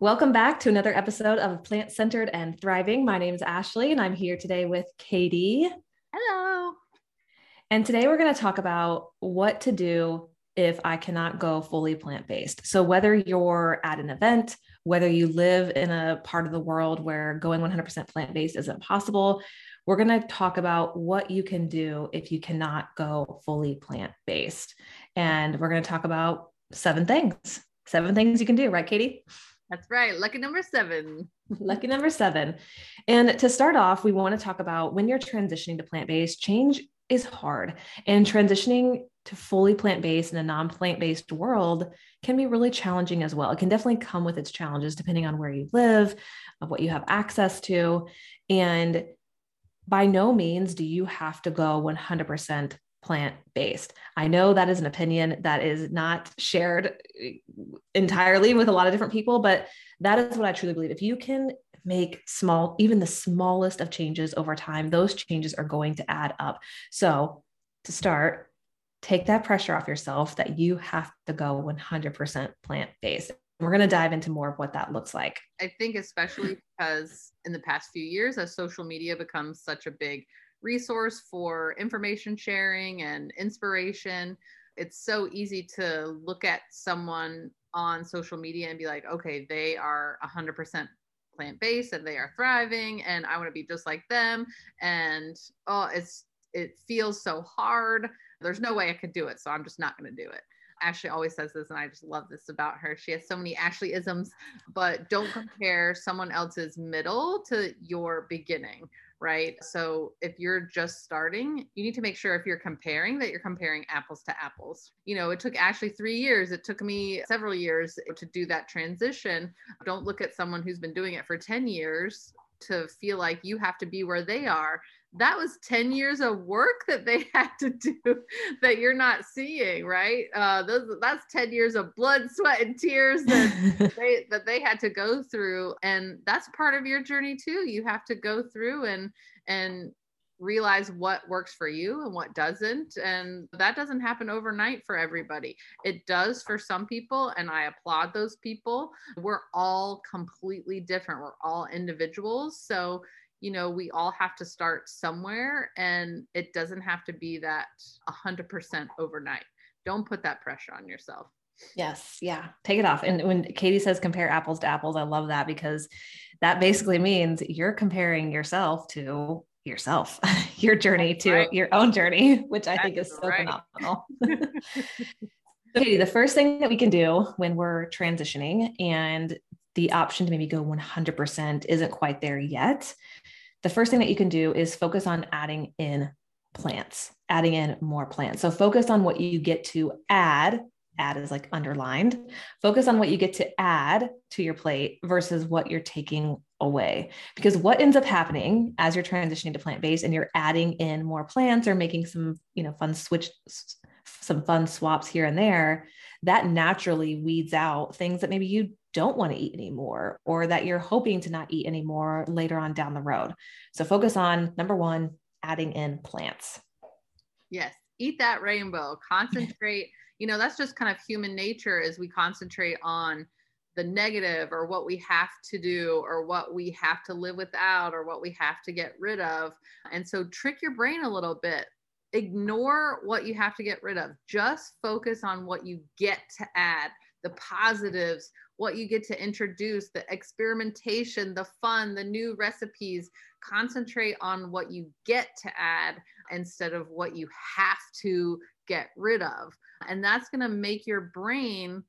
Welcome back to another episode of Plant Centered and Thriving. My name is Ashley, and I'm here today with Katie. Hello. And today we're going to talk about what to do if I cannot go fully plant based. So, whether you're at an event, whether you live in a part of the world where going 100% plant based isn't possible, we're going to talk about what you can do if you cannot go fully plant based. And we're going to talk about seven things. Seven things you can do, right, Katie? That's right. Lucky number seven. Lucky number seven. And to start off, we want to talk about when you're transitioning to plant based, change is hard. And transitioning to fully plant based in a non plant based world can be really challenging as well. It can definitely come with its challenges depending on where you live, of what you have access to. And by no means do you have to go 100% plant based. I know that is an opinion that is not shared eh, entirely with a lot of different people, but that is what I truly believe. If you can make small, even the smallest of changes over time, those changes are going to add up. So, to start, take that pressure off yourself that you have to go 100% plant based. We're going to dive into more of what that looks like. I think, especially because in the past few years, as social media becomes such a big resource for information sharing and inspiration. It's so easy to look at someone on social media and be like, okay, they are 100% plant based and they are thriving, and I want to be just like them. And oh, it's it feels so hard. There's no way I could do it, so I'm just not going to do it. Ashley always says this, and I just love this about her. She has so many Ashley isms, but don't compare someone else's middle to your beginning, right? So if you're just starting, you need to make sure if you're comparing that you're comparing apples to apples. You know, it took Ashley three years, it took me several years to do that transition. Don't look at someone who's been doing it for 10 years to feel like you have to be where they are that was 10 years of work that they had to do that you're not seeing right? Uh those that's 10 years of blood sweat and tears that they that they had to go through. And that's part of your journey too. You have to go through and and realize what works for you and what doesn't. And that doesn't happen overnight for everybody. It does for some people and i applaud those people. We're all completely different. We're all individuals. So you know we all have to start somewhere and it doesn't have to be that 100% overnight don't put that pressure on yourself yes yeah take it off and when katie says compare apples to apples i love that because that basically means you're comparing yourself to yourself your journey to right. your own journey which i think is so right. phenomenal katie the first thing that we can do when we're transitioning and the option to maybe go 100% isn't quite there yet the first thing that you can do is focus on adding in plants, adding in more plants. So focus on what you get to add. Add is like underlined. Focus on what you get to add to your plate versus what you're taking away. Because what ends up happening as you're transitioning to plant based and you're adding in more plants or making some, you know, fun switch, some fun swaps here and there, that naturally weeds out things that maybe you don't want to eat anymore or that you're hoping to not eat anymore later on down the road. So focus on number one, adding in plants. Yes, eat that rainbow. Concentrate. you know, that's just kind of human nature as we concentrate on the negative or what we have to do or what we have to live without or what we have to get rid of. And so trick your brain a little bit. Ignore what you have to get rid of. Just focus on what you get to add, the positives, what you get to introduce, the experimentation, the fun, the new recipes. Concentrate on what you get to add instead of what you have to get rid of. And that's going to make your brain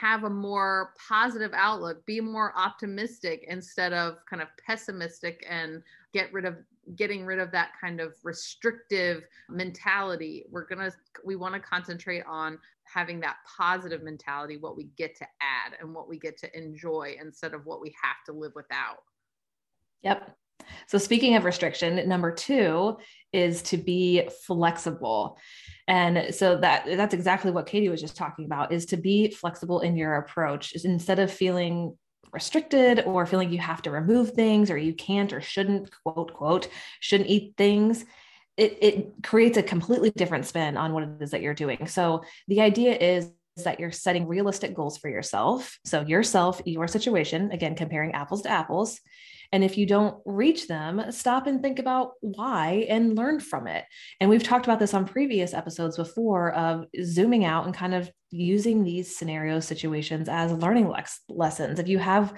have a more positive outlook, be more optimistic instead of kind of pessimistic and get rid of getting rid of that kind of restrictive mentality. We're going to we want to concentrate on having that positive mentality, what we get to add and what we get to enjoy instead of what we have to live without. Yep. So, speaking of restriction, number two is to be flexible. And so that that's exactly what Katie was just talking about is to be flexible in your approach instead of feeling restricted or feeling you have to remove things or you can't or shouldn't quote quote shouldn't eat things it, it creates a completely different spin on what it is that you're doing. So the idea is that you're setting realistic goals for yourself. So yourself your situation again comparing apples to apples and if you don't reach them, stop and think about why and learn from it. And we've talked about this on previous episodes before of zooming out and kind of using these scenario situations as learning lex- lessons. If you have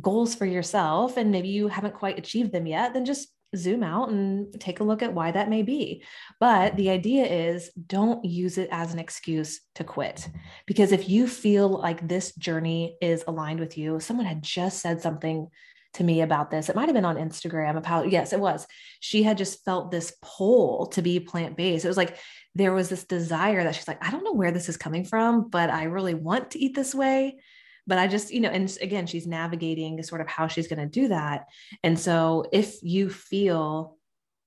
goals for yourself and maybe you haven't quite achieved them yet, then just zoom out and take a look at why that may be. But the idea is don't use it as an excuse to quit. Because if you feel like this journey is aligned with you, someone had just said something to me about this. It might have been on Instagram about, yes, it was. She had just felt this pull to be plant based. It was like there was this desire that she's like, I don't know where this is coming from, but I really want to eat this way. But I just, you know, and again, she's navigating sort of how she's going to do that. And so if you feel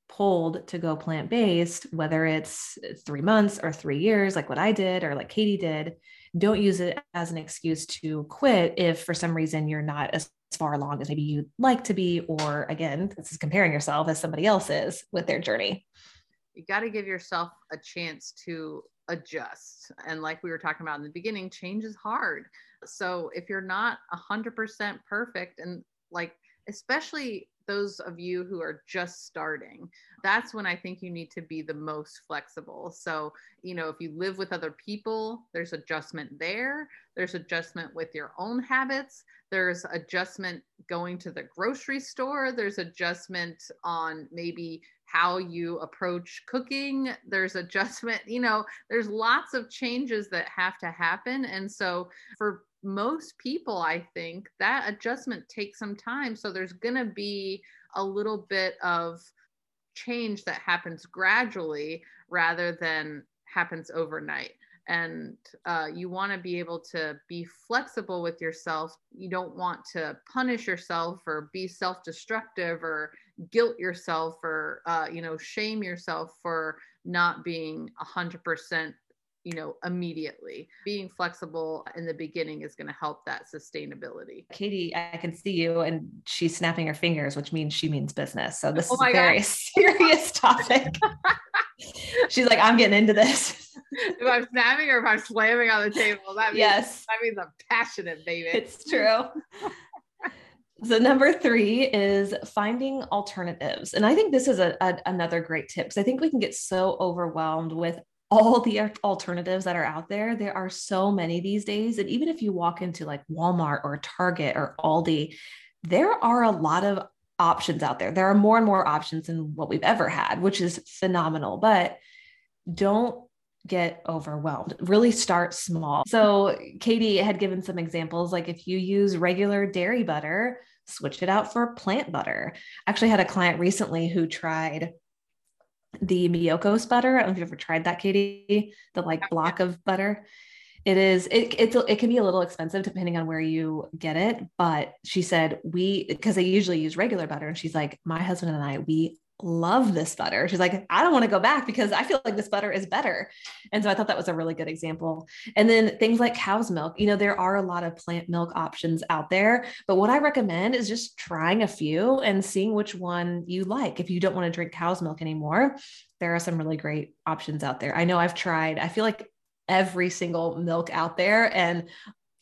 pulled to go plant based, whether it's three months or three years, like what I did or like Katie did, don't use it as an excuse to quit if for some reason you're not as far along as maybe you'd like to be, or again, this is comparing yourself as somebody else is with their journey. You got to give yourself a chance to adjust. And like we were talking about in the beginning, change is hard. So if you're not 100% perfect, and like, especially those of you who are just starting, that's when I think you need to be the most flexible. So, you know, if you live with other people, there's adjustment there, there's adjustment with your own habits, there's adjustment going to the grocery store, there's adjustment on maybe how you approach cooking. There's adjustment you know there's lots of changes that have to happen. And so for most people, I think that adjustment takes some time. So there's going to be a little bit of change that happens gradually rather than happens overnight. And uh, you want to be able to be flexible with yourself. You don't want to punish yourself or be self destructive or guilt yourself or, uh, you know, shame yourself for not being 100% you know immediately. Being flexible in the beginning is going to help that sustainability. Katie i can see you and she's snapping her fingers which means she means business. So this oh is a very God. serious topic. She's like i'm getting into this. If i'm snapping or if i'm slamming on the table that means, yes. that means i'm passionate baby. It's true. So number three is finding alternatives. And I think this is a, a another great tip because I think we can get so overwhelmed with all the alternatives that are out there. There are so many these days. And even if you walk into like Walmart or Target or Aldi, there are a lot of options out there. There are more and more options than what we've ever had, which is phenomenal. But don't get overwhelmed. Really start small. So, Katie had given some examples like if you use regular dairy butter, switch it out for plant butter. I actually had a client recently who tried the Miyoko's butter. I don't know if you've ever tried that, Katie, the like block of butter. It is, it, it's, it can be a little expensive depending on where you get it. But she said, we, because they usually use regular butter. And she's like, my husband and I, we love this butter. She's like, I don't want to go back because I feel like this butter is better. And so I thought that was a really good example. And then things like cow's milk, you know, there are a lot of plant milk options out there, but what I recommend is just trying a few and seeing which one you like. If you don't want to drink cow's milk anymore, there are some really great options out there. I know I've tried, I feel like every single milk out there and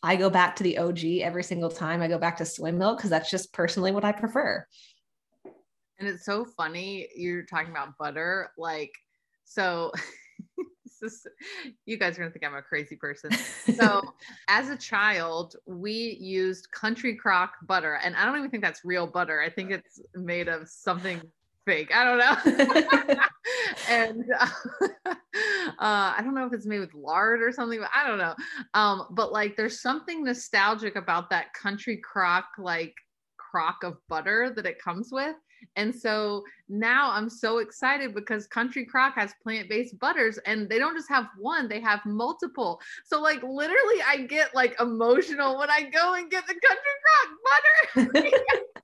I go back to the OG every single time I go back to soy milk because that's just personally what I prefer. And it's so funny you're talking about butter. Like, so is, you guys are gonna think I'm a crazy person. So, as a child, we used Country Crock butter, and I don't even think that's real butter. I think it's made of something fake. I don't know. and uh, uh, I don't know if it's made with lard or something, but I don't know. Um, but like, there's something nostalgic about that Country Crock like crock of butter that it comes with. And so now I'm so excited because Country Crock has plant based butters and they don't just have one, they have multiple. So, like, literally, I get like emotional when I go and get the Country Crock butter.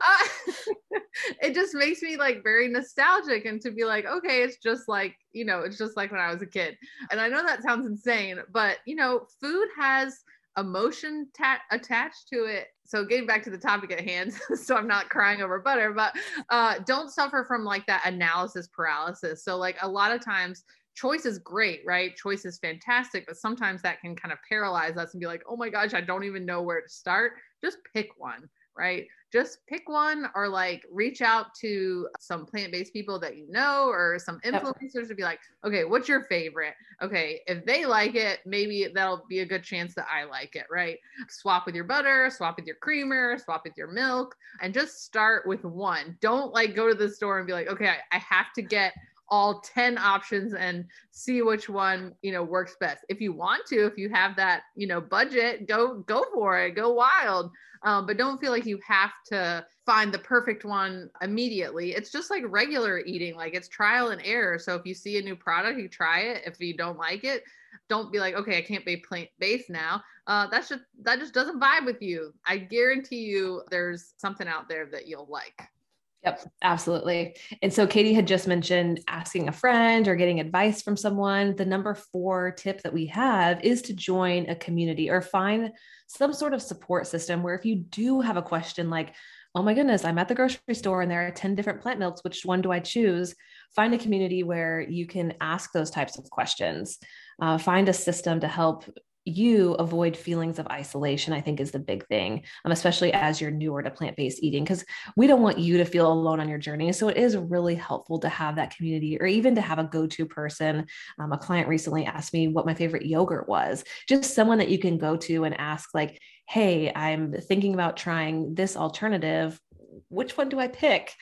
uh, just makes me like very nostalgic and to be like, okay, it's just like, you know, it's just like when I was a kid. And I know that sounds insane, but you know, food has emotion ta- attached to it. So getting back to the topic at hand, so I'm not crying over butter, but uh, don't suffer from like that analysis paralysis. So like a lot of times choice is great, right? Choice is fantastic, but sometimes that can kind of paralyze us and be like, oh my gosh, I don't even know where to start. Just pick one, right? Just pick one or like reach out to some plant based people that you know or some influencers to be like, okay, what's your favorite? Okay, if they like it, maybe that'll be a good chance that I like it, right? Swap with your butter, swap with your creamer, swap with your milk, and just start with one. Don't like go to the store and be like, okay, I, I have to get all 10 options and see which one you know works best if you want to if you have that you know budget go go for it go wild um, but don't feel like you have to find the perfect one immediately. It's just like regular eating like it's trial and error. So if you see a new product you try it. If you don't like it don't be like okay i can't be plant based now. Uh, that's just that just doesn't vibe with you. I guarantee you there's something out there that you'll like Yep, absolutely. And so Katie had just mentioned asking a friend or getting advice from someone. The number four tip that we have is to join a community or find some sort of support system where if you do have a question like, oh my goodness, I'm at the grocery store and there are 10 different plant milks, which one do I choose? Find a community where you can ask those types of questions. Uh, find a system to help you avoid feelings of isolation i think is the big thing um, especially as you're newer to plant-based eating because we don't want you to feel alone on your journey. So it is really helpful to have that community or even to have a go-to person. Um, a client recently asked me what my favorite yogurt was. Just someone that you can go to and ask like hey i'm thinking about trying this alternative. Which one do i pick?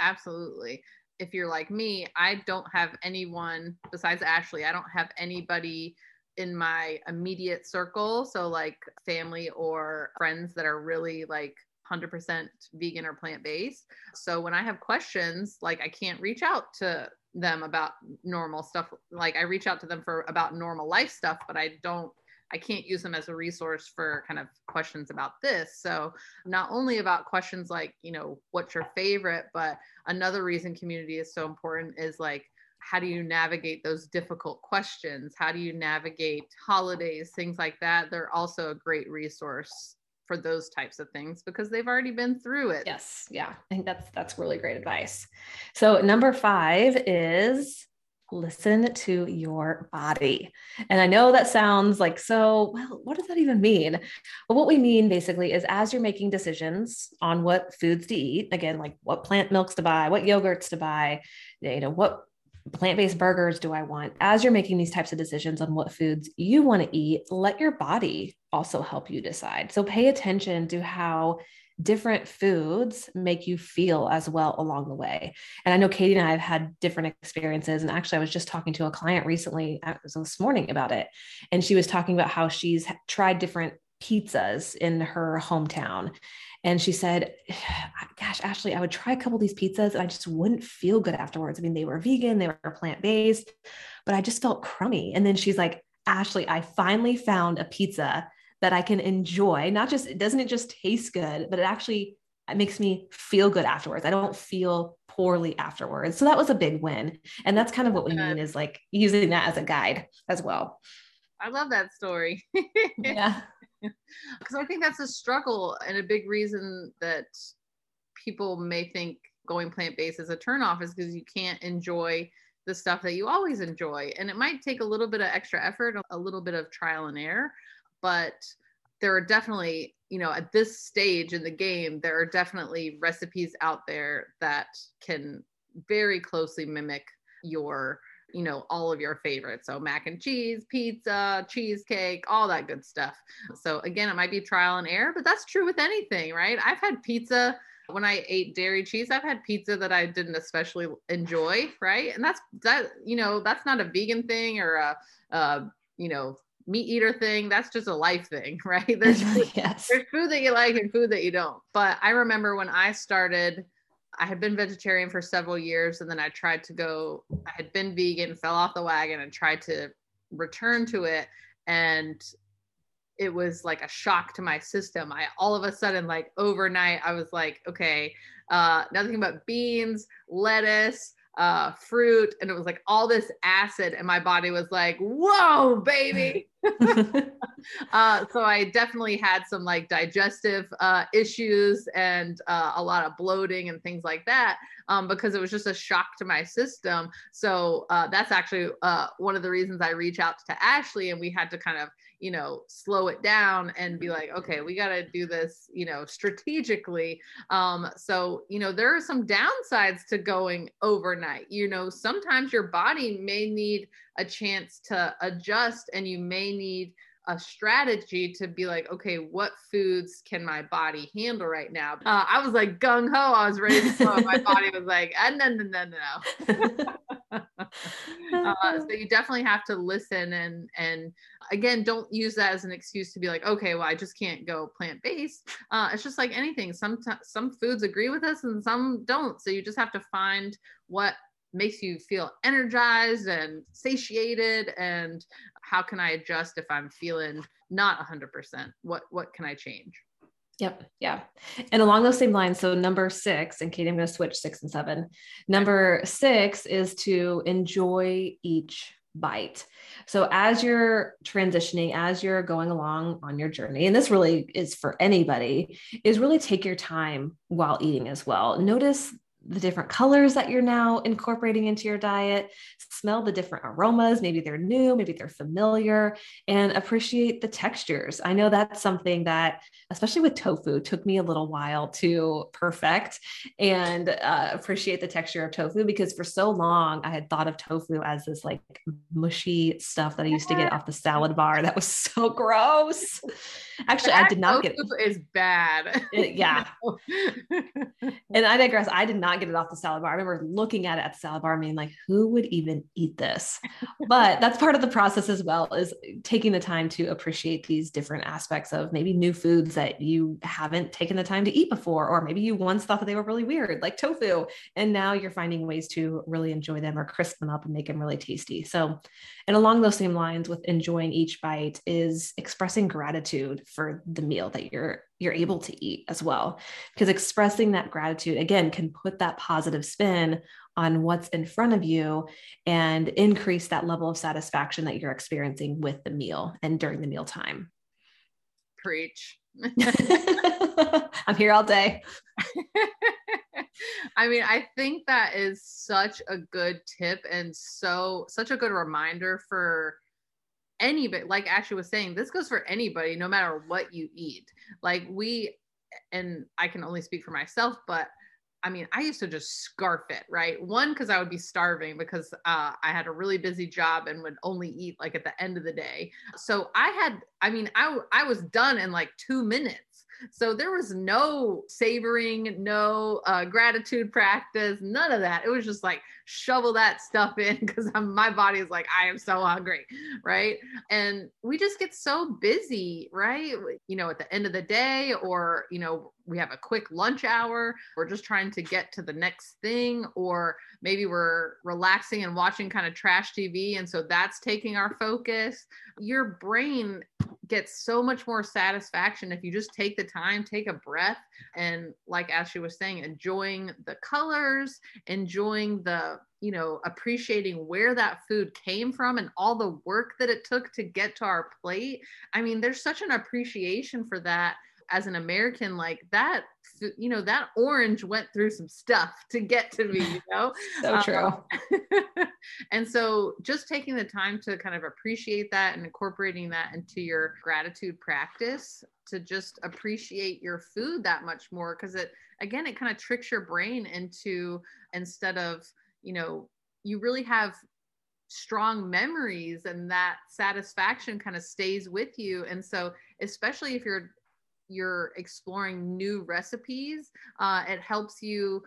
Absolutely. If you're like me i don't have anyone besides ashley i don't have anybody in my immediate circle. So like family or friends that are really like 100% vegan or plant-based. So when i have questions like i can't reach out to them about normal stuff. Like i reach out to them for about normal life stuff but i don't I can't use them as a resource for kind of questions about this. So, not only about questions like, you know, what's your favorite, but another reason community is so important is like how do you navigate those difficult questions? How do you navigate holidays, things like that? They're also a great resource for those types of things because they've already been through it. Yes. Yeah. I think that's that's really great advice. So number 5 is listen to your body. And I know that sounds like so, well, what does that even mean? But what we mean basically is as you're making decisions on what foods to eat, again, like what plant milks to buy, what yogurts to buy, you know, what plant based burgers do I want? As you're making these types of decisions on what foods you want to eat, let your body also help you decide. So pay attention to how different foods make you feel as well along the way. And I know Katie and I have had different experiences. And actually, I was just talking to a client recently uh, this morning about it. And she was talking about how she's tried different pizzas in her hometown. And she said, Gosh, Ashley, I would try a couple of these pizzas and I just wouldn't feel good afterwards. I mean, they were vegan, they were plant based, but I just felt crummy. And then she's like, Ashley, I finally found a pizza that I can enjoy. Not just, it doesn't it just taste good, but it actually it makes me feel good afterwards. I don't feel poorly afterwards. So that was a big win. And that's kind of what we mean is like using that as a guide as well. I love that story. yeah because I think that's a struggle and a big reason that people may think going plant based is a turnoff is because you can't enjoy the stuff that you always enjoy. And it might take a little bit of extra effort, a little bit of trial and error, but there are definitely, you know, at this stage in the game, there are definitely recipes out there that can very closely mimic your you know all of your favorites. So mac and cheese pizza cheesecake all that good stuff. So again it might be trial and error but that's true with anything right? I've had pizza. When i ate dairy cheese i've had pizza that i didn't especially enjoy right? And that's that you know that's not a vegan thing or a, a you know meat eater thing. That's just a life thing right? There's yes. there's food that you like and food that you don't. But i remember when i started I had been vegetarian for several years and then I tried to go, I had been vegan, fell off the wagon and tried to return to it. And it was like a shock to my system. I all of a sudden, like overnight, I was like, okay, uh, nothing but beans, lettuce, uh, fruit, and it was like all this acid, and my body was like, whoa, baby. uh, so I definitely had some like digestive uh, issues and uh, a lot of bloating and things like that um, because it was just a shock to my system. So uh, that's actually uh, one of the reasons I reach out to Ashley, and we had to kind of you know slow it down and be like okay we got to do this you know strategically um so you know there are some downsides to going overnight you know sometimes your body may need a chance to adjust and you may need a strategy to be like, okay, what foods can my body handle right now? Uh, I was like gung ho. I was ready to slow. my body was like, ah, no, no, no, no. uh, so you definitely have to listen and and again, don't use that as an excuse to be like, okay, well, I just can't go plant based. Uh, it's just like anything. Some some foods agree with us and some don't. So you just have to find what makes you feel energized and satiated and how can i adjust if i'm feeling not 100% what what can i change Yep. Yeah. And along those same lines, so number six, and Katie, I'm going to switch six and seven. Number six is to enjoy each bite. So as you're transitioning, as you're going along on your journey, and this really is for anybody, is really take your time while eating as well. Notice the different colors that you're now incorporating into your diet, smell the different aromas. Maybe they're new, maybe they're familiar, and appreciate the textures. I know that's something that, especially with tofu, took me a little while to perfect and uh, appreciate the texture of tofu because for so long I had thought of tofu as this like mushy stuff that I used to get off the salad bar that was so gross. Actually, I did not get it. Is bad. Yeah. and I digress. I did not get it off the salad bar. I remember looking at it at the salad bar, being like, "Who would even eat this?" But that's part of the process as well. Is taking the time to appreciate these different aspects of maybe new foods that you haven't taken the time to eat before, or maybe you once thought that they were really weird, like tofu, and now you're finding ways to really enjoy them or crisp them up and make them really tasty. So, and along those same lines, with enjoying each bite, is expressing gratitude for the meal that you're you're able to eat as well. Because expressing that gratitude again can put that positive spin on what's in front of you and increase that level of satisfaction that you're experiencing with the meal and during the meal time preach. I'm here all day I mean, I think that is such a good tip and so such a good reminder for anybody like ashley was saying this goes for anybody no matter what you eat like we and i can only speak for myself but I mean, I used to just scarf it, right? One, because I would be starving because uh, I had a really busy job and would only eat like at the end of the day. So I had, I mean, I I was done in like two minutes. So there was no savoring, no uh, gratitude practice, none of that. It was just like shovel that stuff in because my body is like, I am so hungry, right? And we just get so busy, right? You know, at the end of the day, or, you know, we have a quick lunch hour, we're just trying to get to the next thing, or maybe we're relaxing and watching kind of trash TV. And so that's taking our focus. Your brain gets so much more satisfaction if you just take the time, take a breath, and like Ashley was saying, enjoying the colors, enjoying the, you know, appreciating where that food came from and all the work that it took to get to our plate. I mean, there's such an appreciation for that as an American, like that, you know, that orange went through some stuff to get to me, you know? so true. Um, and so just taking the time to kind of appreciate that and incorporating that into your gratitude practice to just appreciate your food that much more. Cause it, again, it kind of tricks your brain into instead of, you know, you really have strong memories and that satisfaction kind of stays with you. And so especially if you're you're exploring new recipes uh, it helps you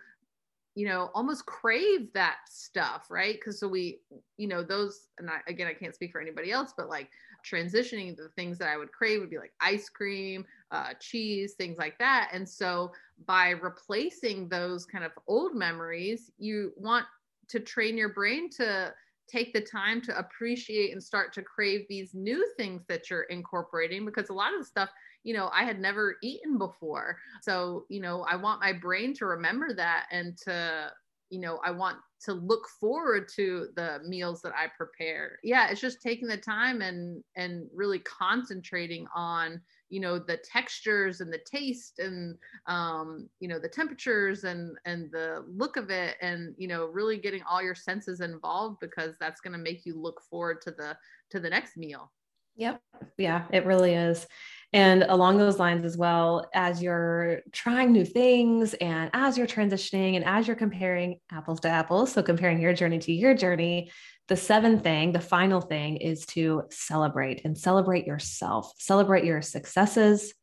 you know almost crave that stuff right? Because so we you know those and I, again i can't speak for anybody else but like transitioning the things that i would crave would be like ice cream uh, cheese things like that. And so by replacing those kind of old memories you want to train your brain to take the time to appreciate and start to crave these new things that you're incorporating because a lot of the stuff you know i had never eaten before. So you know i want my brain to remember that and to you know i want to look forward to the meals that i prepare. Yeah it's just taking the time and and really concentrating on you know the textures and the taste and um, you know the temperatures and and the look of it and you know really getting all your senses involved because that's going to make you look forward to the to the next meal. Yep. Yeah it really is. And along those lines as well as you're trying new things and as you're transitioning and as you're comparing apples to apples so comparing your journey to your journey the seventh thing, the final thing is to celebrate and celebrate yourself, celebrate your successes,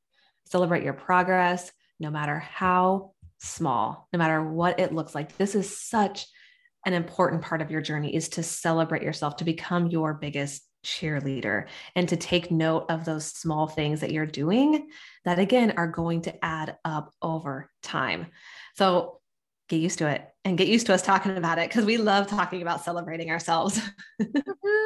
celebrate your progress, no matter how small, no matter what it looks like. This is such an important part of your journey is to celebrate yourself, to become your biggest cheerleader and to take note of those small things that you're doing that again are going to add up over time. So get used to it and get used to us talking about it because we love talking about celebrating ourselves. I,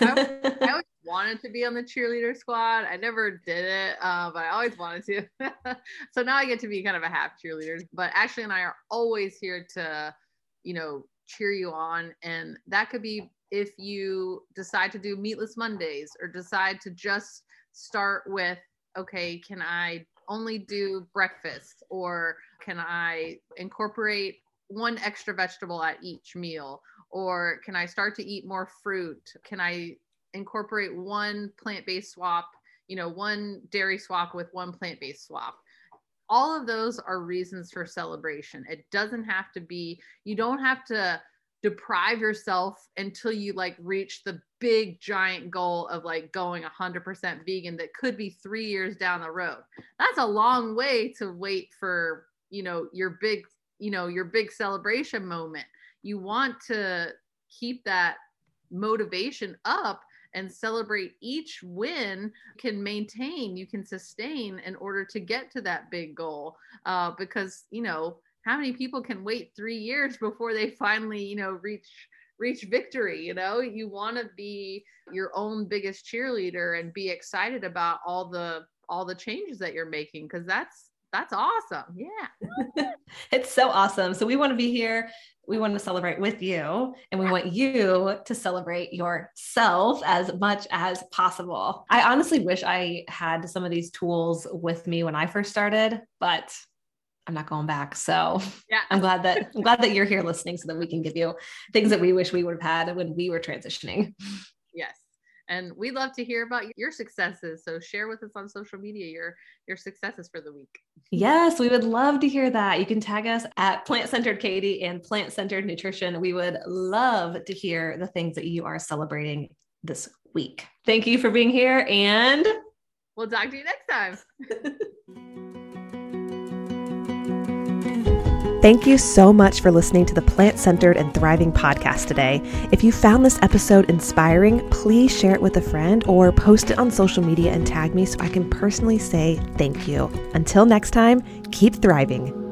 I, always wanted to be on the cheerleader squad. I never did it, uh, but I always wanted to. so now I get to be kind of a half cheerleader. But Ashley and I are always here to, you know, cheer you on. And that could be if you decide to do meatless Mondays or decide to just start with, okay, can I only do breakfast or can I incorporate one extra vegetable at each meal? Or can I start to eat more fruit? Can I incorporate one plant based swap, you know, one dairy swap with one plant based swap? All of those are reasons for celebration. It doesn't have to be, you don't have to deprive yourself until you like reach the big giant goal of like going 100% vegan that could be 3 years down the road. That's a long way to wait for, you know, your big, you know, your big celebration moment. You want to keep that motivation up and celebrate each win can maintain you can sustain in order to get to that big goal uh, because you know how many people can wait three years before they finally you know reach reach victory you know? You want to be your own biggest cheerleader and be excited about all the all the changes that you're making because that's that's awesome. Yeah. It's so awesome. So we want to be here. We want to celebrate with you and we want you to celebrate yourself as much as possible. I honestly wish i had some of these tools with me when i first started but I'm not going back. So yeah. I'm glad that I'm glad that you're here listening so that we can give you things that we wish we would have had when we were transitioning. Yes. And we'd love to hear about your successes. So share with us on social media your your successes for the week. Yes, we would love to hear that. You can tag us at Plant Centered Katie and Plant Centered Nutrition. We would love to hear the things that you are celebrating this week. Thank you for being here and we'll talk to you next time. Thank you so much for listening to the Plant Centered and Thriving podcast today. If you found this episode inspiring, please share it with a friend or post it on social media and tag me so I can personally say thank you. Until next time, keep thriving.